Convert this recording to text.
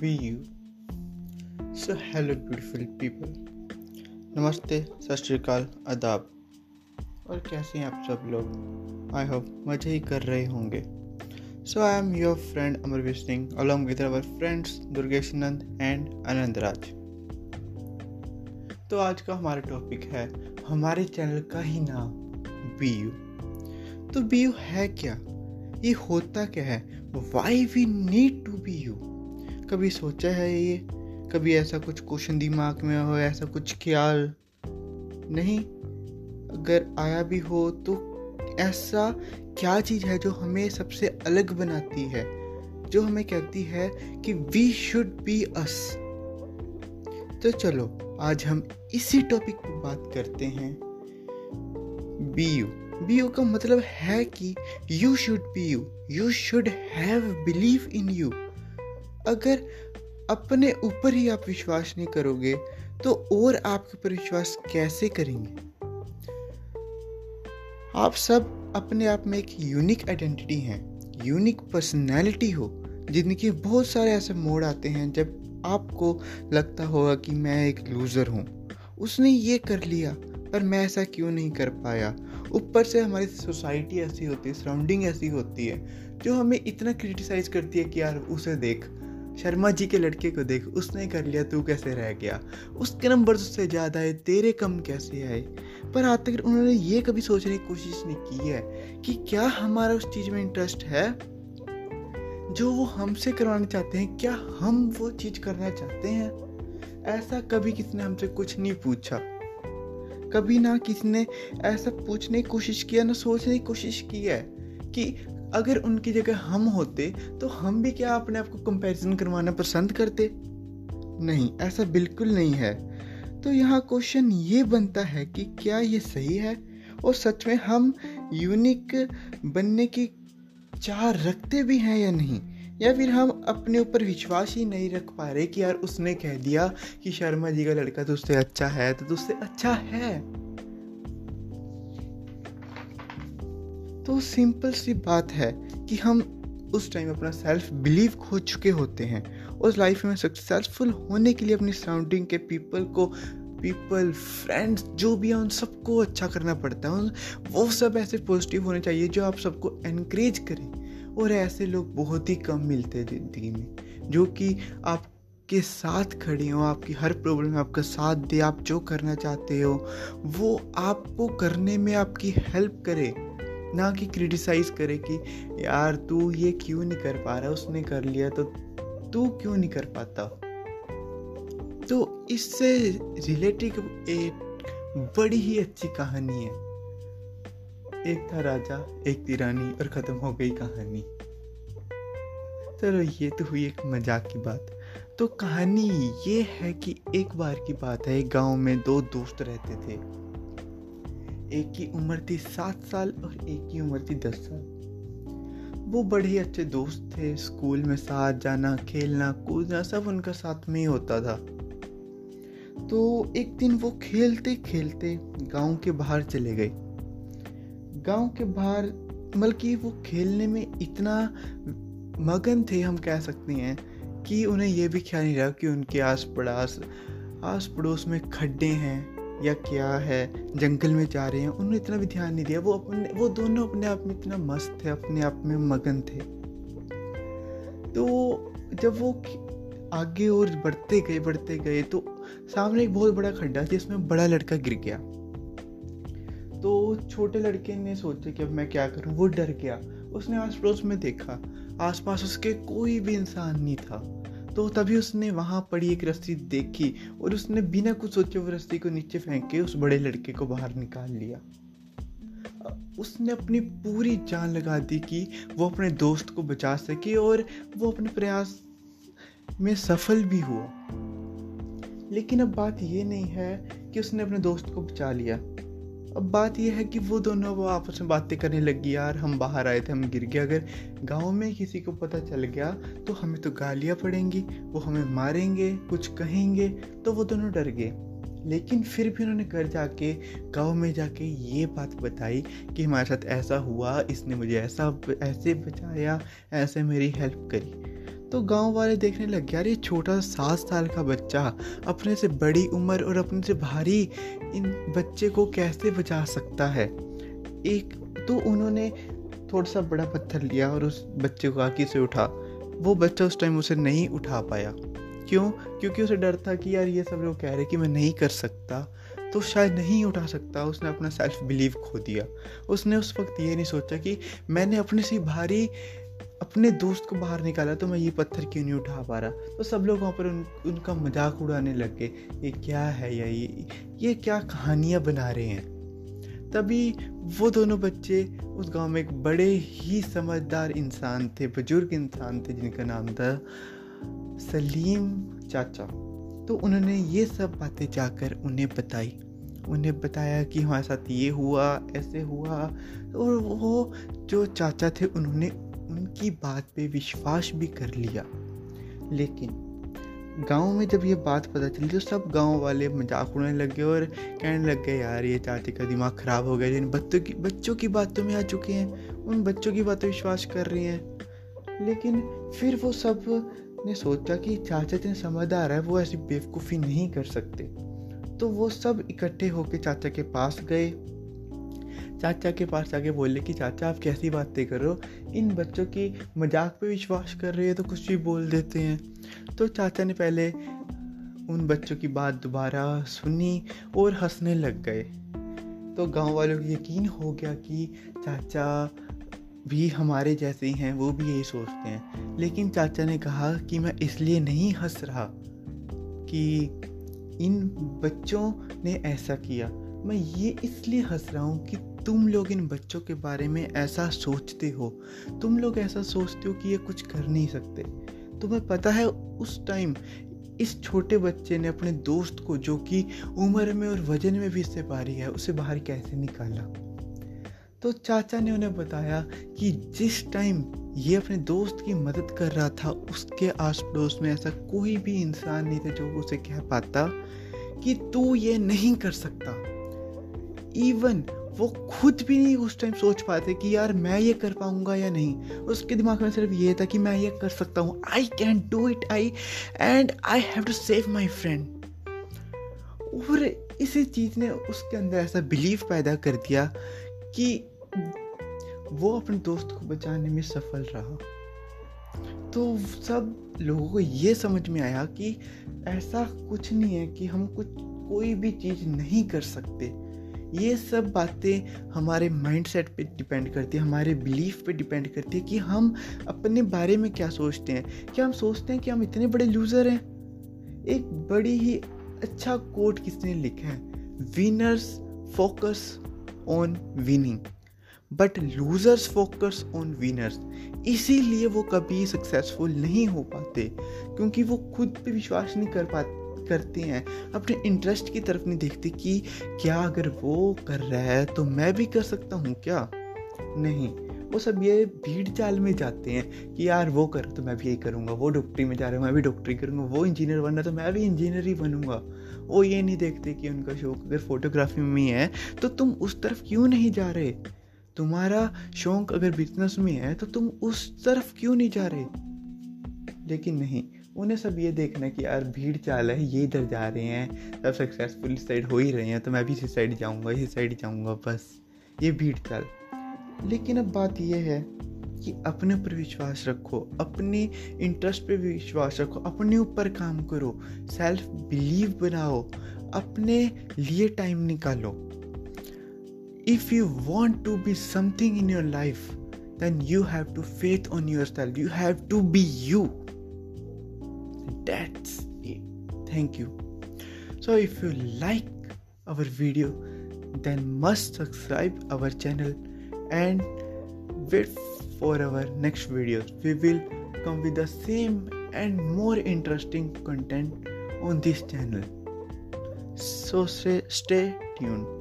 be you. So, hello, beautiful people. नमस्ते, सत श्रीकाल आदाब। और कैसे हैं आप सब लोग? आई होप मज़े ही कर रहे होंगे। So I am your friend Amarveer Singh along with our friends Durgesh Nand and Anand Raj तो आज का हमारा टॉपिक है हमारे चैनल का ही नाम बी यू तो बी यू है क्या? ये होता क्या है? Why we need to be you कभी सोचा है ये? कभी ऐसा कुछ क्वेश्चन दिमाग में हो, ऐसा कुछ ख्याल? नहीं, अगर आया भी हो तो ऐसा क्या चीज़ है जो हमें सबसे अलग बनाती है? जो हमें कहती है कि वी शुड बी अस तो चलो, आज हम इसी टॉपिक पर बात करते हैं। बी यू बी यू का मतलब है कि you should be you you should have believe in you अगर अपने ऊपर ही आप विश्वास नहीं करोगे तो और आपके ऊपर विश्वास कैसे करेंगे? आप सब अपने आप में एक यूनिक आइडेंटिटी हैं यूनिक पर्सनैलिटी हो जिनके बहुत सारे ऐसे मोड आते हैं जब आपको लगता होगा कि मैं एक लूज़र हूँ। उसने ये कर लिया, पर मैं ऐसा क्यों नहीं कर पाया? ऊपर से हमारी सोसाइटी ऐसी होती है सराउंडिंग ऐसी होती है, जो हमें इतना क्रिटिसाइज करती है कि यार, उसे देख। शर्मा जी के लड़के को देख, उसने कर लिया, तू कैसे रह गया? उसके नंबर उससे ज़्यादा आए तेरे कम कैसे आए पर आज तक उन्होंने ये कभी सोचने की कोशिश नहीं की है कि क्या हमारा उस चीज़ में इंटरेस्ट है? जो वो हमसे करवाना चाहते हैं, क्या हम वो चीज़ करना चाहते हैं? ऐसा कभी किसी ने हमसे कुछ नहीं पूछा। कभी ना किसी ने ऐसा पूछने की कोशिश किया, ना सोचने की कोशिश की है कि अगर उनकी जगह हम होते तो हम भी क्या अपने आप को कंपैरिजन करवाना पसंद करते? नहीं, ऐसा बिल्कुल नहीं है। तो यहाँ क्वेश्चन ये बनता है कि क्या ये सही है? और सच में हम यूनिक बनने की चाह रखते भी हैं या नहीं? या फिर हम अपने ऊपर विश्वास ही नहीं रख पा रहे कि यार उसने कह दिया कि शर्मा जी का लड़का तो उससे अच्छा है तो उससे अच्छा है। तो सिंपल सी बात है कि हम उस टाइम अपना सेल्फ बिलीव खो चुके होते हैं। उस लाइफ में सक्सेसफुल होने के लिए अपनी सराउंडिंग के पीपल को पीपल फ्रेंड्स जो भी हैं, उन सबको अच्छा करना पड़ता है। वो सब ऐसे पॉजिटिव होने चाहिए जो आप सबको एनकरेज करें। और ऐसे लोग बहुत ही कम मिलते हैं ज़िंदगी में, जो कि आपके साथ खड़े हो, आपकी हर प्रॉब्लम में आपका साथ दे, आप जो करना चाहते हो, वो आपको करने में आपकी हेल्प करे। ना कि क्रिटिसाइज करे कि, यार, तू ये क्यों नहीं कर पा रहा? उसने कर लिया तो तू क्यों नहीं कर पाता? तो इससे रिलेटेड एक बड़ी ही अच्छी कहानी है। एक था राजा, एक थी रानी और ख़त्म हो गई कहानी। चलो, ये तो हुई एक मज़ाक की बात। तो कहानी ये है कि एक बार की बात है एक गाँव में दो दोस्त रहते थे। एक की उम्र थी सात साल और एक की उम्र थी दस साल। वो बड़े ही अच्छे दोस्त थे, स्कूल में साथ जाना, खेलना, कूदना, सब उनका साथ में ही होता था। तो एक दिन वो खेलते खेलते गाँव के बाहर चले गए। गाँव के बाहर, बल्कि वो खेलने में इतना मगन थे, हम कह सकते हैं, कि उन्हें यह भी ख्याल नहीं रहा कि उनके आस पड़ास आस पड़ोस में खड्डे हैं। या क्या है, जंगल में जा रहे हैं, उन्होंने इतना भी ध्यान नहीं दिया। वो अपने, वो दोनों अपने आप में इतना मस्त थे, अपने आप में मगन थे। तो जब वो आगे और बढ़ते गए बढ़ते गए तो सामने एक बहुत बड़ा खड्डा जिसमें बड़ा लड़का गिर गया। तो छोटे लड़के ने सोचा कि अब मैं क्या करूँ, वो डर गया। उसने आस पड़ोस में देखा, आसपास उसके कोई भी इंसान नहीं था। तो तभी उसने वहाँ पड़ी एक रस्सी देखी और उसने बिना कुछ सोचे वो रस्सी को नीचे फेंक के उस बड़े लड़के को बाहर निकाल लिया। उसने अपनी पूरी जान लगा दी कि वो अपने दोस्त को बचा सके और वो अपने प्रयास में सफल भी हुआ। लेकिन अब बात ये नहीं है कि उसने अपने दोस्त को बचा लिया। अब बात यह है कि वो दोनों वो आपस में बातें करने लगी यार। हम बाहर आए थे, हम गिर गए। अगर गाँव में किसी को पता चल गया तो हमें तो गालियाँ पड़ेंगी, वो हमें मारेंगे, कुछ कहेंगे तो वो दोनों डर गए। लेकिन फिर भी उन्होंने घर जाके, गाँव में जाके ये बात बताई कि हमारे साथ ऐसा हुआ, इसने मुझे ऐसा ऐसे बचाया, ऐसे मेरी हेल्प करी। तो गाँव वाले देखने लग गया अरे छोटा सात साल का बच्चा अपने से बड़ी उम्र और अपने से भारी, इन बच्चे को कैसे बचा सकता है? एक तो उन्होंने थोड़ा सा बड़ा पत्थर लिया और उस बच्चे को आगे से उठा। वो बच्चा उस टाइम उसे नहीं उठा पाया। क्यों? क्योंकि उसे डर था कि, यार, ये सब लोग कह रहे कि मैं नहीं कर सकता। तो शायद नहीं उठा सकता। उसने अपना सेल्फ बिलीव खो दिया। उसने उस वक्त ये नहीं सोचा कि मैंने अपने से भारी अपने दोस्त को बाहर निकाला तो मैं ये पत्थर क्यों नहीं उठा पा रहा? तो सब लोग वहाँ पर उन, उनका मज़ाक उड़ाने लग गए। ये क्या है या ये ये क्या कहानियाँ बना रहे हैं? तभी वो दोनों बच्चे उस गाँव में एक बड़े ही समझदार इंसान थे बुज़ुर्ग इंसान थे जिनका नाम था सलीम चाचा। तो उन्होंने ये सब बातें जाकर उन्हें बताई। उन्हें बताया कि हमारे साथ ये हुआ ऐसे हुआ और वो जो चाचा थे उन्होंने उनकी बात पे विश्वास भी कर लिया। लेकिन गाँव में जब ये बात पता चली तो सब गाँव वाले मज़ाक उड़ाने लग गए और कहने लग गए, यार, ये चाचे का दिमाग ख़राब हो गया जिन बच्चों की बच्चों की बातों में आ चुके हैं। उन बच्चों की बातों विश्वास कर रही हैं। लेकिन फिर वो सबने सोचा कि चाचा जितने समझदार है, वो ऐसी बेवकूफ़ी नहीं कर सकते। तो वो सब इकट्ठे होकर चाचा के पास गए। चाचा के पास जाके बोले कि चाचा, आप कैसी बातें कर रहे हो? इन बच्चों की मज़ाक पे विश्वास कर रहे हैं तो कुछ भी बोल देते हैं। तो चाचा ने पहले उन बच्चों की बात दोबारा सुनी और हंसने लग गए। तो गाँव वालों को यकीन हो गया कि चाचा भी हमारे जैसे ही हैं, वो भी यही सोचते हैं। लेकिन चाचा ने कहा कि मैं इसलिए नहीं हंस रहा कि इन बच्चों ने ऐसा किया। मैं ये इसलिए हंस रहा हूँ कि तुम लोग इन बच्चों के बारे में ऐसा सोचते हो। तुम लोग ऐसा सोचते हो कि ये कुछ कर नहीं सकते। तुम्हें पता है, उस टाइम इस छोटे बच्चे ने अपने दोस्त को, जो कि उम्र में और वज़न में भी इससे भारी है, उसे बाहर कैसे निकाला? तो चाचा ने उन्हें बताया कि जिस टाइम ये अपने दोस्त की मदद कर रहा था, उसके आस पड़ोस में ऐसा कोई भी इंसान नहीं था जो उसे कह पाता कि तू ये नहीं कर सकता। इवन वो खुद भी नहीं उस टाइम सोच पाते कि यार मैं ये कर पाऊँगा या नहीं। उसके दिमाग में सिर्फ़ ये था कि मैं ये कर सकता हूँ। I can do it I and I have to save my friend और इसी चीज़ ने उसके अंदर ऐसा बिलीव पैदा कर दिया कि वो अपने दोस्त को बचाने में सफल रहा। तो सब लोगों को ये समझ में आया कि ऐसा कुछ नहीं है कि हम कुछ, कोई भी चीज़ नहीं कर सकते। ये सब बातें हमारे माइंडसेट पे डिपेंड करती है, हमारे बिलीफ पे डिपेंड करती है कि हम अपने बारे में क्या सोचते हैं। क्या हम सोचते हैं कि हम इतने बड़े लूज़र हैं? एक बड़ी ही अच्छा कोट किसने लिखा है? Winners focus on winning but losers focus on winners इसीलिए वो कभी सक्सेसफुल नहीं हो पाते, क्योंकि वो खुद पे विश्वास नहीं कर पाते। करते हैं, अपने इंटरेस्ट की तरफ़ नहीं देखते कि क्या अगर वो कर रहा है तो मैं भी कर सकता हूँ क्या? नहीं, वो सब ये भीड़ चाल में जाते हैं कि यार वो कर तो मैं भी यही करूँगा, वो डॉक्टरी में जा रहे हैं, मैं भी डॉक्टरी करूँगा, वो इंजीनियर बनना तो मैं भी इंजीनियर ही बनूँगा। वो ये नहीं देखते कि उनका शौक अगर फोटोग्राफी में है तो तुम उस तरफ़ क्यों नहीं जा रहे? तुम्हारा शौक अगर बिज़नेस में है तो तुम उस तरफ़ क्यों नहीं जा रहे? लेकिन नहीं उन्हें सब ये देखना कि यार भीड़ चाल है, ये इधर जा रहे हैं, सब सक्सेसफुल इस साइड हो ही रहे हैं तो मैं भी इसी साइड जाऊँगा, इस साइड जाऊँगा, बस, ये भीड़ चाल। लेकिन अब बात यह है कि अपने ऊपर विश्वास रखो, अपने इंटरेस्ट पे विश्वास रखो, अपने ऊपर काम करो सेल्फ बिलीव बनाओ, अपने लिए टाइम निकालो। If you want to be something in your life then you have to faith on your self you have to be you thank you. So if you like our video then must subscribe our channel and wait for our next videos we will come with the same and more interesting content on this channel. So stay, stay tuned